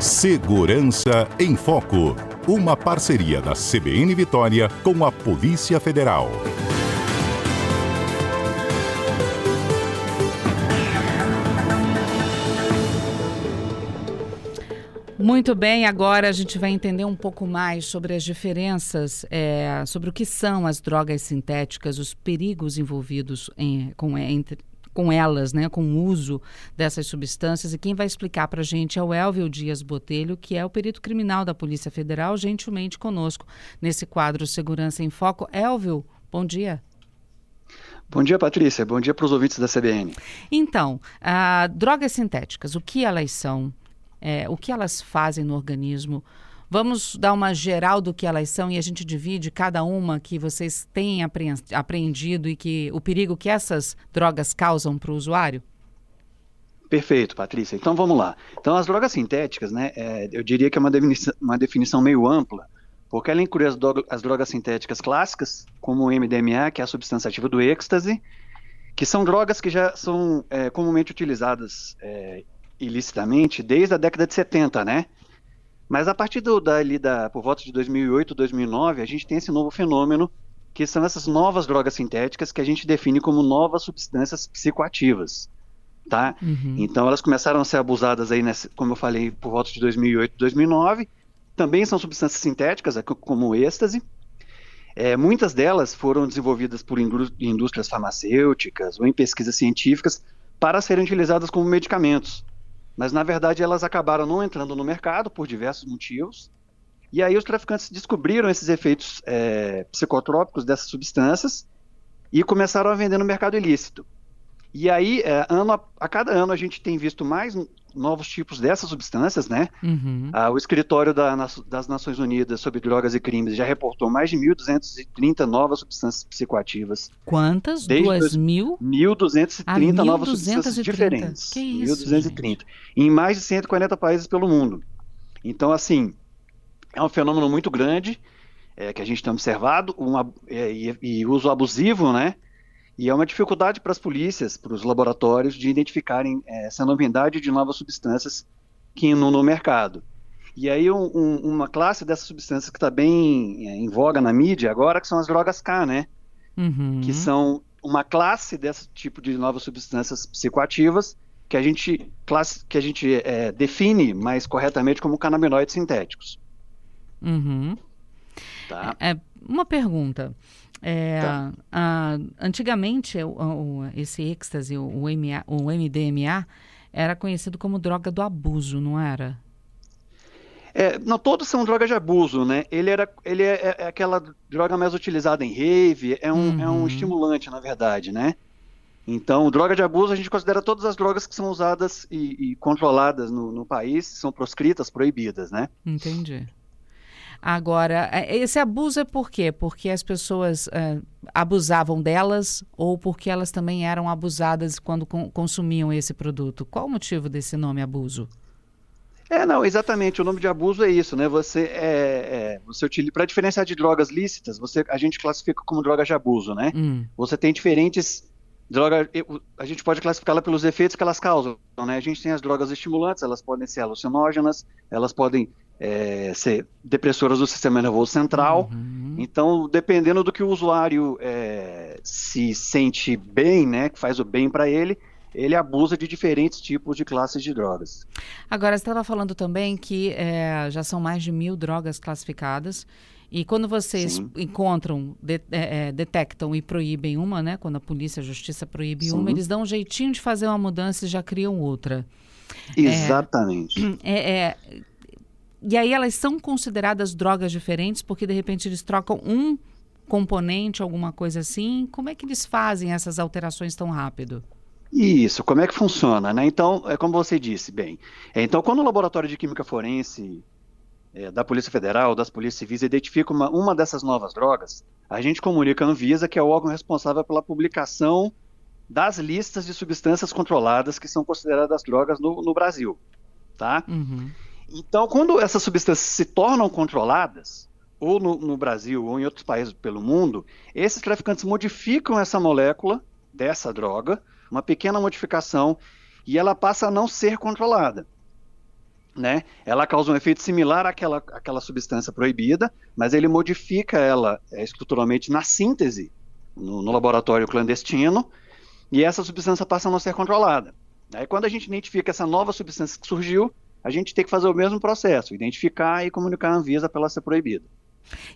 Segurança em Foco. Uma parceria da CBN Vitória com a Polícia Federal. Muito bem, agora a gente vai entender um pouco mais sobre as diferenças, é, sobre o que são as drogas sintéticas, os perigos envolvidos em, com, entre, com elas, né, com o uso dessas substâncias. E quem vai explicar para a gente é o Elvio Dias Botelho, que é o perito criminal da Polícia Federal, gentilmente conosco nesse quadro Segurança em Foco. Elvio, bom dia. Bom dia, Patrícia. Bom dia para os ouvintes da CBN. Então, uh, drogas sintéticas, o que elas são? É, o que elas fazem no organismo? Vamos dar uma geral do que elas são e a gente divide cada uma que vocês têm apreendido e que o perigo que essas drogas causam para o usuário? Perfeito, Patrícia. Então vamos lá. Então as drogas sintéticas, né, é, eu diria que é uma definição, uma definição meio ampla, porque ela inclui as, drogas, as drogas sintéticas clássicas, como o MDMA, que é a substância ativa do êxtase, que são drogas que já são é, comumente utilizadas é, ilicitamente desde a década de 70, né? Mas a partir do, dali, da, por volta de 2008, 2009, a gente tem esse novo fenômeno, que são essas novas drogas sintéticas que a gente define como novas substâncias psicoativas. Tá? Uhum. Então elas começaram a ser abusadas aí, nessa, como eu falei, por volta de 2008, 2009. Também são substâncias sintéticas, como o êxtase. É, muitas delas foram desenvolvidas por indústrias farmacêuticas ou em pesquisas científicas para serem utilizadas como medicamentos mas na verdade elas acabaram não entrando no mercado por diversos motivos. E aí os traficantes descobriram esses efeitos é, psicotrópicos dessas substâncias e começaram a vender no mercado ilícito. E aí, é, ano a, a, cada ano, a gente tem visto mais novos tipos dessas substâncias, né? Uhum. Ah, o escritório da, das Nações Unidas sobre Drogas e Crimes já reportou mais de 1.230 novas substâncias psicoativas. Quantas? Duas mil? 1.230 ah, novas substâncias diferentes. Que isso, 1.230. Em mais de 140 países pelo mundo. Então, assim, é um fenômeno muito grande é, que a gente tem observado, um, é, e, e uso abusivo, né? E é uma dificuldade para as polícias, para os laboratórios, de identificarem é, essa novidade de novas substâncias que inundam no mercado. E aí um, um, uma classe dessas substâncias que está bem é, em voga na mídia agora, que são as drogas K, né? Uhum. Que são uma classe desse tipo de novas substâncias psicoativas que a gente, classe, que a gente é, define mais corretamente como canabinoides sintéticos. Uhum. Tá. É, uma pergunta. É, tá. a, antigamente, o, o, esse êxtase, o, o, MA, o MDMA, era conhecido como droga do abuso, não era? É, não, todos são drogas de abuso, né? Ele, era, ele é, é, é aquela droga mais utilizada em rave, é um, uhum. é um uhum. estimulante, na verdade, né? Então, droga de abuso, a gente considera todas as drogas que são usadas e, e controladas no, no, país, são proscritas, proibidas, né? Entendi. Agora, é, esse abuso é por quê? Porque as pessoas é, abusavam delas ou porque elas também eram abusadas quando consumiam esse produto? Qual o motivo desse nome abuso? É, não, exatamente. O nome de abuso é isso, né? Você é, é você utiliza para diferenciar de drogas lícitas, você a gente classifica como drogas de abuso, né? Hum. Você tem diferentes drogas, a gente pode classificá-la pelos efeitos que elas causam, né? A gente tem as drogas estimulantes, elas podem ser alucinógenas, elas podem é, ser depressoras do sistema nervoso central. Uhum. Então, dependendo do que o usuário é, se sente bem, né, que faz o bem para ele, ele abusa de diferentes tipos de classes de drogas. Agora, você estava falando também que é, já são mais de mil drogas classificadas. E quando vocês Sim. encontram, de, é, é, detectam e proíbem uma, né? Quando a polícia, a justiça proíbe Sim. uma, eles dão um jeitinho de fazer uma mudança e já criam outra. Exatamente. É, é e aí elas são consideradas drogas diferentes porque de repente eles trocam um componente, alguma coisa assim. Como é que eles fazem essas alterações tão rápido? Isso, como é que funciona, né? Então, é como você disse, bem. É, então, quando o laboratório de química forense é, da Polícia Federal, das polícias civis, identifica uma, uma dessas novas drogas, a gente comunica a Anvisa, que é o órgão responsável pela publicação das listas de substâncias controladas que são consideradas drogas no, no Brasil, tá? Uhum. Então, quando essas substâncias se tornam controladas, ou no, no, Brasil ou em outros países pelo mundo, esses traficantes modificam essa molécula dessa droga, uma pequena modificação, e ela passa a não ser controlada. né? Ela causa um efeito similar àquela, àquela substância proibida, mas ele modifica ela é, estruturalmente na síntese, no, no, laboratório clandestino, e essa substância passa a não ser controlada. Aí quando a gente identifica essa nova substância que surgiu, a gente tem que fazer o mesmo processo, identificar e comunicar a Anvisa para ela ser proibida.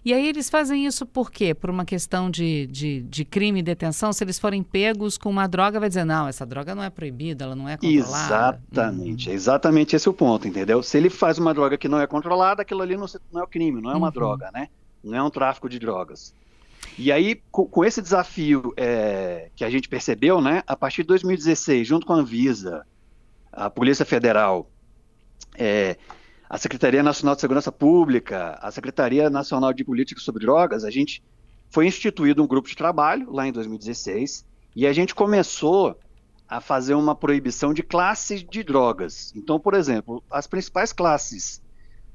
E aí eles fazem isso por quê? Por uma questão de, de, de, crime e detenção? Se eles forem pegos com uma droga, vai dizer, não, essa droga não é proibida, ela não é controlada. Exatamente, uhum. exatamente esse é o ponto, entendeu? Se ele faz uma droga que não é controlada, aquilo ali não, não é o crime, não é uma uhum. droga, né? Não é um tráfico de drogas. E aí, com, com esse desafio é, que a gente percebeu, né, a partir de 2016, junto com a Anvisa, a Polícia Federal, é, a Secretaria Nacional de Segurança Pública, a Secretaria Nacional de Política sobre Drogas, a gente foi instituído um grupo de trabalho lá em 2016 e a gente começou a fazer uma proibição de classes de drogas. Então, por exemplo, as principais classes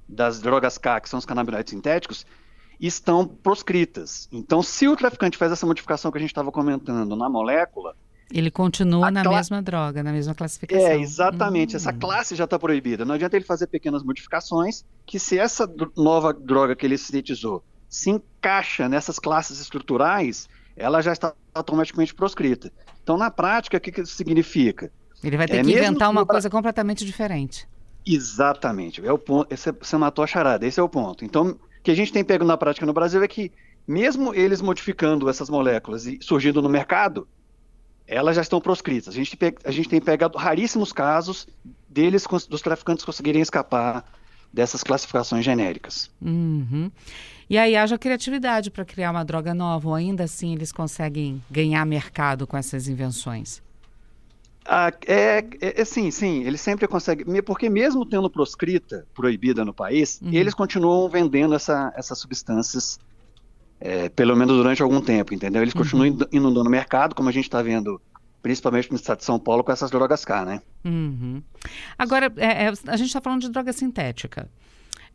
das drogas K, que são os canabinoides sintéticos, estão proscritas. Então, se o traficante faz essa modificação que a gente estava comentando na molécula, ele continua na cla... mesma droga, na mesma classificação. É, exatamente. Hum. Essa classe já está proibida. Não adianta ele fazer pequenas modificações, que se essa nova droga que ele sintetizou se encaixa nessas classes estruturais, ela já está automaticamente proscrita. Então, na prática, o que, que isso significa? Ele vai ter é, que inventar uma coisa completamente diferente. Exatamente. É o ponto. Esse, você matou a charada, esse é o ponto. Então, o que a gente tem pego na prática no Brasil é que, mesmo eles modificando essas moléculas e surgindo no mercado, elas já estão proscritas. A gente, a gente tem pegado raríssimos casos deles, dos traficantes conseguirem escapar dessas classificações genéricas. Uhum. E aí haja criatividade para criar uma droga nova, ou ainda assim eles conseguem ganhar mercado com essas invenções? Ah, é, é, é, sim, sim, eles sempre conseguem, porque mesmo tendo proscrita, proibida no país, uhum. eles continuam vendendo essa, essas substâncias é, pelo menos durante algum tempo, entendeu? Eles uhum. continuam indo no mercado, como a gente está vendo, principalmente no estado de São Paulo, com essas drogas K, né? Uhum. Agora, é, é, a gente está falando de droga sintética.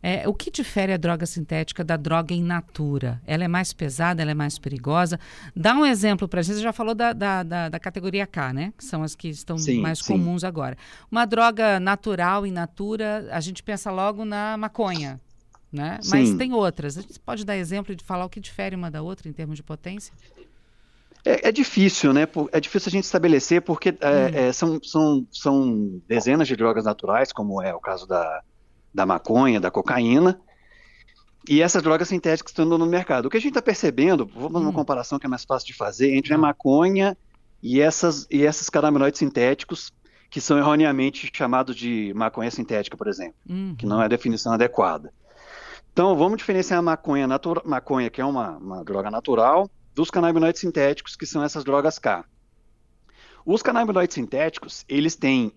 É, o que difere a droga sintética da droga in natura? Ela é mais pesada, ela é mais perigosa? Dá um exemplo para a gente. Você já falou da, da, da, da, categoria K, né? Que são as que estão sim, mais sim. comuns agora. Uma droga natural, in natura, a gente pensa logo na maconha, né? Mas tem outras. A gente pode dar exemplo de falar o que difere uma da outra em termos de potência? É, é difícil, né? É difícil a gente estabelecer porque é, hum. é, são, são, são dezenas de drogas naturais, como é o caso da, da maconha, da cocaína, e essas drogas sintéticas estão no mercado. O que a gente está percebendo, vamos fazer uma hum. comparação que é mais fácil de fazer, entre a hum. maconha e, essas, e esses canabinoides sintéticos, que são erroneamente chamados de maconha sintética, por exemplo, uhum. que não é a definição adequada. Então, vamos diferenciar a maconha, maconha que é uma, uma droga natural, dos canabinoides sintéticos, que são essas drogas K. Os canabinoides sintéticos, eles têm,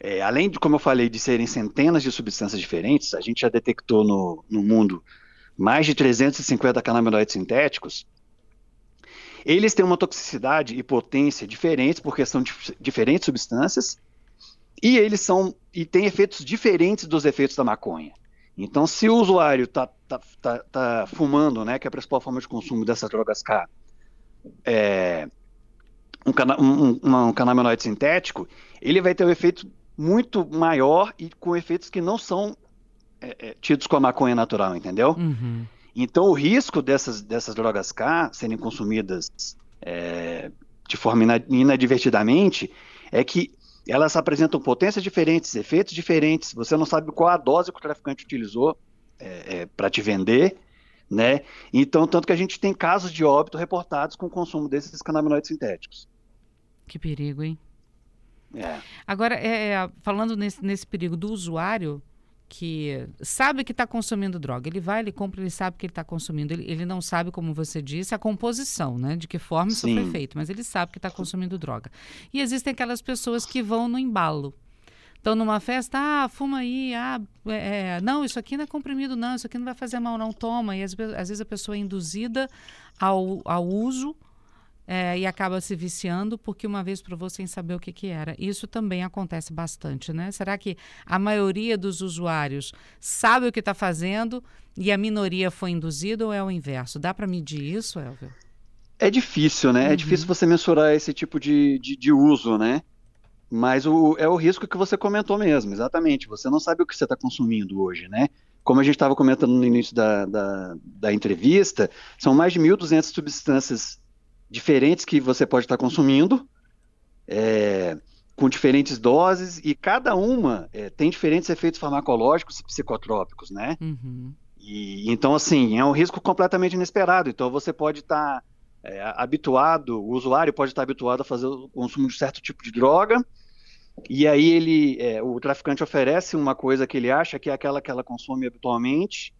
é, além de, como eu falei, de serem centenas de substâncias diferentes, a gente já detectou no, no mundo mais de 350 canabinoides sintéticos, eles têm uma toxicidade e potência diferentes, porque são dif diferentes substâncias, e eles são e têm efeitos diferentes dos efeitos da maconha. Então, se o usuário está tá, tá, tá fumando, né, que é a principal forma de consumo dessas drogas K, é, um, cana um, um canabinoide sintético, ele vai ter um efeito muito maior e com efeitos que não são é, é, tidos com a maconha natural, entendeu? Uhum. Então, o risco dessas, dessas drogas K serem consumidas é, de forma inadvertidamente é que elas apresentam potências diferentes, efeitos diferentes. Você não sabe qual a dose que o traficante utilizou é, é, para te vender, né? Então, tanto que a gente tem casos de óbito reportados com o consumo desses canabinoides sintéticos. Que perigo, hein? É. Agora, é, é falando nesse, nesse perigo do usuário, que sabe que está consumindo droga. Ele vai, ele compra, ele sabe que ele está consumindo. Ele, ele, não sabe, como você disse, a composição, né? De que forma Sim. isso foi feito, mas ele sabe que está consumindo droga. E existem aquelas pessoas que vão no embalo. Então, numa festa, ah, fuma aí, ah, é, é não, isso aqui não é comprimido, não, isso aqui não vai fazer mal, não, toma. E às, às vezes a pessoa é induzida ao, ao uso é, e acaba se viciando porque uma vez provou sem saber o que, que era. Isso também acontece bastante, né? Será que a maioria dos usuários sabe o que está fazendo e a minoria foi induzida ou é o inverso? Dá para medir isso, Elvio? É difícil, né? É uhum. É difícil você mensurar esse tipo de, de, de uso, né? Mas o, é o risco que você comentou mesmo, exatamente. Você não sabe o que você está consumindo hoje, né? Como a gente estava comentando no início da, da, da, entrevista, são mais de 1.200 substâncias diferentes que você pode estar consumindo, é, com diferentes doses, e cada uma é, tem diferentes efeitos farmacológicos e psicotrópicos, né? Uhum. E, então, assim, é um risco completamente inesperado. Então, você pode estar tá, é, habituado, o usuário pode estar tá habituado a fazer o consumo de certo tipo de droga, e aí ele, é, o traficante oferece uma coisa que ele acha que é aquela que ela consome habitualmente,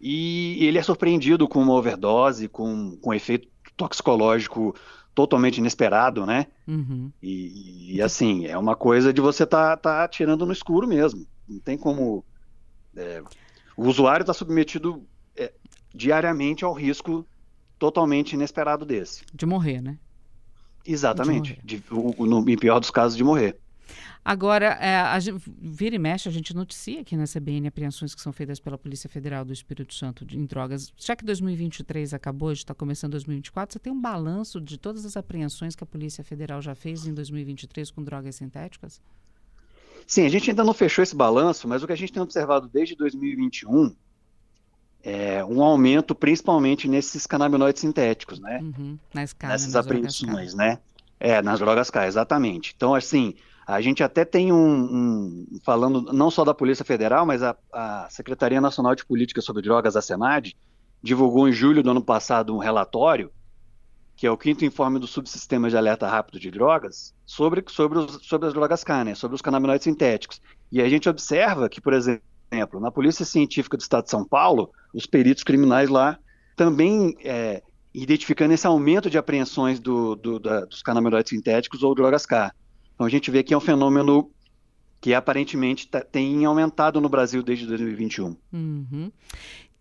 e ele é surpreendido com uma overdose, com, com efeito toxicológico totalmente inesperado, né? Uhum. E, e, assim, é uma coisa de você tá, tá tirando no escuro mesmo. Não tem como. É, o usuário está submetido é, diariamente ao risco totalmente inesperado desse. De morrer, né? Exatamente. De morrer. De, o, no, em pior dos casos, de morrer. Agora, é, a, vira e mexe, a gente noticia aqui na CBN apreensões que são feitas pela Polícia Federal do Espírito Santo de, em drogas. Já que 2023 acabou, está começando 2024, você tem um balanço de todas as apreensões que a Polícia Federal já fez em 2023 com drogas sintéticas? Sim, a gente ainda não fechou esse balanço, mas o que a gente tem observado desde 2021 é um aumento, principalmente nesses canabinoides sintéticos, né? Uhum, nas Nessas nas apreensões, né? É, nas drogas K, exatamente. Então, assim, a gente até tem um, um, falando não só da Polícia Federal, mas a, a, Secretaria Nacional de Política sobre Drogas, a SEMAD, divulgou em julho do ano passado um relatório, que é o quinto informe do Subsistema de Alerta Rápido de Drogas, sobre, sobre, os, sobre as drogas K, né, sobre os canabinoides sintéticos. E a gente observa que, por exemplo, na Polícia Científica do Estado de São Paulo, os peritos criminais lá também é, identificando esse aumento de apreensões do, do, da, dos canabinoides sintéticos ou drogas K. Então a gente vê que é um fenômeno que aparentemente tá, tem aumentado no Brasil desde 2021. Uhum.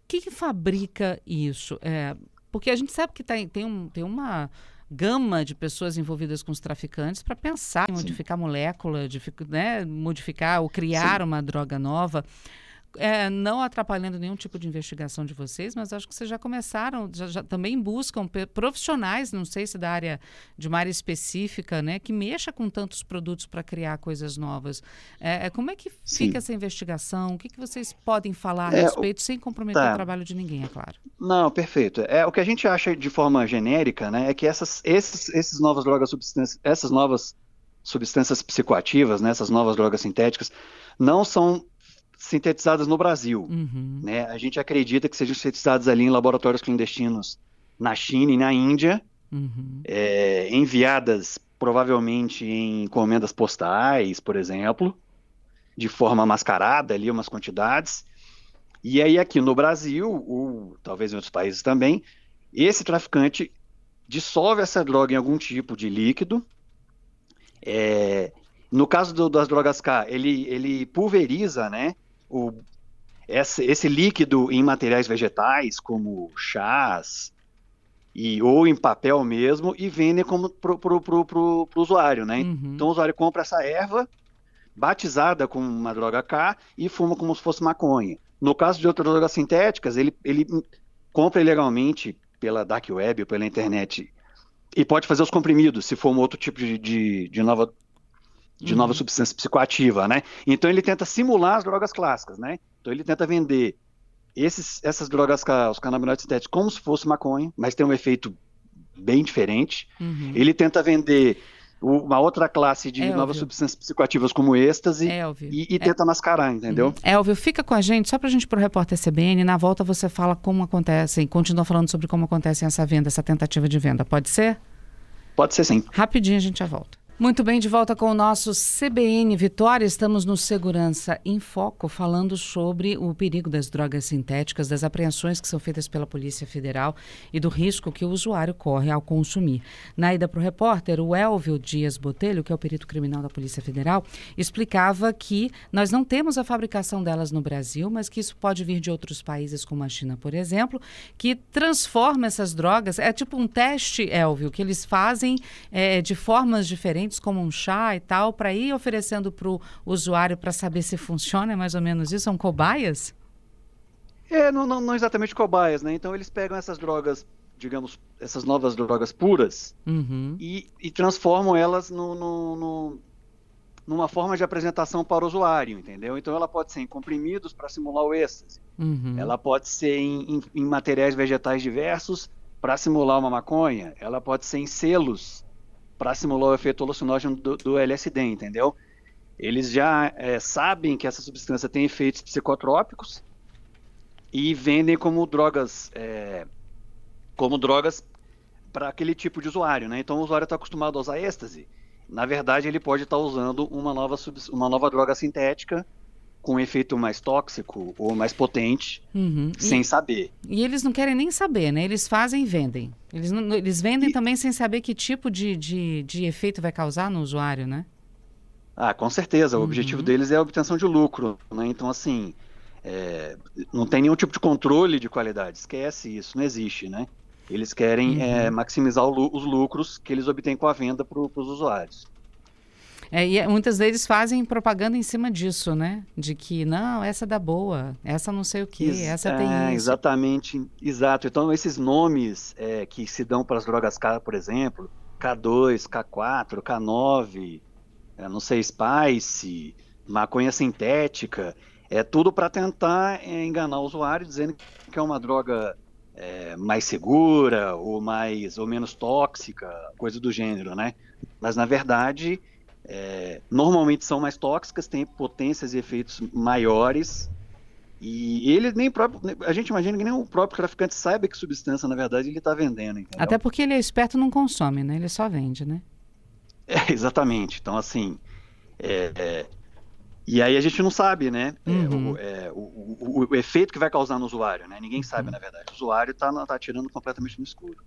que, que fabrica isso? É, porque a gente sabe que tem, tem, um, tem uma gama de pessoas envolvidas com os traficantes para pensar em modificar Sim. molécula, de, né, modificar ou criar Sim. uma droga nova é, não atrapalhando nenhum tipo de investigação de vocês, mas acho que vocês já começaram, já, já, também buscam profissionais, não sei se da área de uma área específica, né, que mexa com tantos produtos para criar coisas novas. É, é como é que Sim. fica essa investigação? O que, que vocês podem falar a é, respeito, sem comprometer tá. o trabalho de ninguém, é claro? Não, perfeito. É, o que a gente acha de forma genérica, né, é que essas, esses, esses novas drogas substâncias, essas novas substâncias psicoativas, né, essas novas drogas sintéticas, não são sintetizadas no Brasil. Uhum. Né? A gente acredita que sejam sintetizadas ali em laboratórios clandestinos na China e na Índia, uhum. é, enviadas provavelmente em encomendas postais, por exemplo, de forma mascarada ali, umas quantidades. E aí aqui no Brasil, ou talvez em outros países também, esse traficante dissolve essa droga em algum tipo de líquido, é, no caso do, das drogas K, ele, ele pulveriza, né, o, esse, esse líquido em materiais vegetais, como chás, e, ou em papel mesmo, e vendem como pro, pro, pro, pro, pro usuário, né? Uhum. Então o usuário compra essa erva, batizada com uma droga K, e fuma como se fosse maconha. No caso de outras drogas sintéticas, ele, ele compra ilegalmente pela dark web ou pela internet e pode fazer os comprimidos, se for um outro tipo de, de, de nova de uhum. nova substância psicoativa, né? Então ele tenta simular as drogas clássicas, né? Então ele tenta vender esses, essas drogas, os canabinoides sintéticos, como se fosse maconha, mas tem um efeito bem diferente. Uhum. Ele tenta vender uma outra classe de novas substâncias psicoativas como êxtase e, e, tenta é... mascarar, entendeu? Uhum. Elvio, fica com a gente, só para a gente ir para o repórter CBN, na volta você fala como acontece, continua falando sobre como acontece essa venda, essa tentativa de venda, pode ser? Pode ser sim. Rapidinho a gente já volta. Muito bem, de volta com o nosso CBN Vitória. Estamos no Segurança em Foco, falando sobre o perigo das drogas sintéticas, das apreensões que são feitas pela Polícia Federal e do risco que o usuário corre ao consumir. Na ida para o repórter, o Elvio Dias Botelho, que é o perito criminal da Polícia Federal, explicava que nós não temos a fabricação delas no Brasil, mas que isso pode vir de outros países, como a China, por exemplo, que transforma essas drogas. É tipo um teste, Elvio, que eles fazem é, de formas diferentes como um chá e tal, para ir oferecendo para o usuário para saber se funciona, é mais ou menos isso? São cobaias? É, não, não, não exatamente cobaias, né? Então eles pegam essas drogas, digamos, essas novas drogas puras uhum. e, e, transformam elas no, no, no, numa forma de apresentação para o usuário, entendeu? Então ela pode ser em comprimidos para simular o êxtase. Uhum. Ela pode ser em, em, em materiais vegetais diversos para simular uma maconha. Ela pode ser em selos para simular o efeito alucinógeno do, do, LSD, entendeu? Eles já é, sabem que essa substância tem efeitos psicotrópicos e vendem como drogas, é, como drogas para aquele tipo de usuário, né? Então o usuário está acostumado a usar êxtase na verdade, ele pode estar usando uma nova, uma nova droga sintética com um efeito mais tóxico ou mais potente, uhum. sem e, saber. E eles não querem nem saber, né? Eles fazem e vendem. Eles, não, eles vendem e... também sem saber que tipo de, de, de, efeito vai causar no usuário, né? Ah, com certeza. O uhum. objetivo deles é a obtenção de lucro, né? Então, assim, é, não tem nenhum tipo de controle de qualidade. Esquece isso, não existe, né? Eles querem é, uhum. é, maximizar os lucros que eles obtêm com a venda para os usuários. É, e muitas vezes fazem propaganda em cima disso, né? De que, não, essa dá boa, essa não sei o que, Ex essa tem é, isso. Exatamente, exato. Então, esses nomes é, que se dão para as drogas caras, por exemplo, K2, K4, K9, não sei, Spice, maconha sintética, é tudo para tentar é, enganar o usuário, dizendo que é uma droga é, mais segura ou mais ou menos tóxica, coisa do gênero, né? Mas na verdade, é, normalmente são mais tóxicas, têm potências e efeitos maiores. E ele nem próprio, a gente imagina que nem o próprio traficante saiba que substância na verdade ele está vendendo. Entendeu? Até porque ele é esperto, não consome, né? Ele só vende, né? É, exatamente. Então assim, é, é e aí a gente não sabe, né? É, uhum. É, o, o, o, o, efeito que vai causar no usuário, né? Ninguém sabe, uhum. na verdade. O usuário está tá atirando completamente no escuro.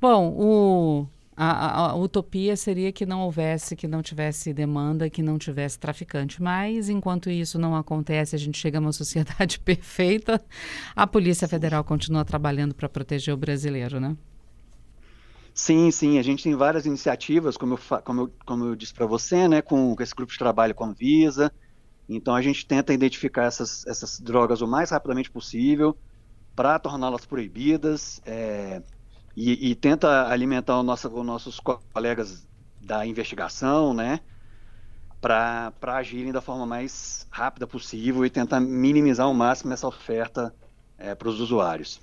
Bom, o, a, a, a, utopia seria que não houvesse, que não tivesse demanda, que não tivesse traficante. Mas, enquanto isso não acontece, a gente chega a uma sociedade perfeita, a Polícia Federal continua trabalhando para proteger o brasileiro, né? Sim, sim, a gente tem várias iniciativas, como eu, como eu, como eu disse para você, né, com, com, esse grupo de trabalho com a Visa, então a gente tenta identificar essas, essas drogas o mais rapidamente possível para torná-las proibidas é, e, e, tenta alimentar o nosso, os nossos colegas da investigação, né? Para agirem da forma mais rápida possível e tentar minimizar ao máximo essa oferta é, para os usuários.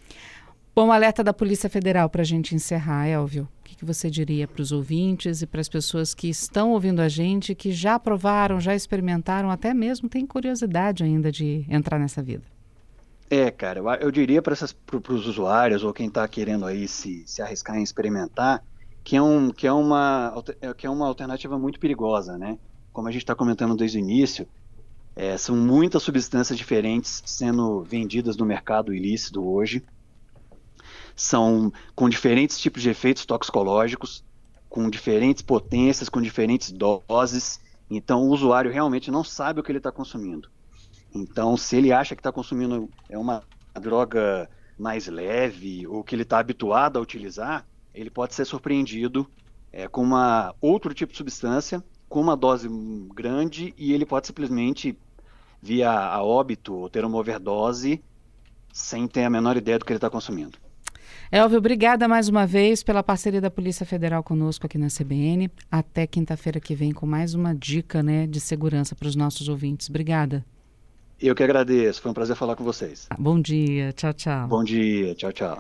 Bom, alerta da Polícia Federal para a gente encerrar, Elvio que você diria para os ouvintes e para as pessoas que estão ouvindo a gente, que já provaram, já experimentaram, até mesmo têm curiosidade ainda de entrar nessa vida? É, cara, eu, eu diria para os usuários ou quem está querendo aí se, se arriscar em experimentar, que é, um, que, é uma, que é uma alternativa muito perigosa, né? Como a gente está comentando desde o início, é, são muitas substâncias diferentes sendo vendidas no mercado ilícito hoje são com diferentes tipos de efeitos toxicológicos, com diferentes potências, com diferentes doses. Então, o usuário realmente não sabe o que ele está consumindo. Então, se ele acha que está consumindo é uma droga mais leve ou que ele está habituado a utilizar, ele pode ser surpreendido é, com uma outro tipo de substância com uma dose grande e ele pode simplesmente via a óbito ou ter uma overdose sem ter a menor ideia do que ele está consumindo. Elvio, obrigada mais uma vez pela parceria da Polícia Federal conosco aqui na CBN. Até quinta-feira que vem com mais uma dica né, de segurança para os nossos ouvintes. Obrigada. Eu que agradeço. Foi um prazer falar com vocês. Bom dia. Tchau, tchau. Bom dia. Tchau, tchau.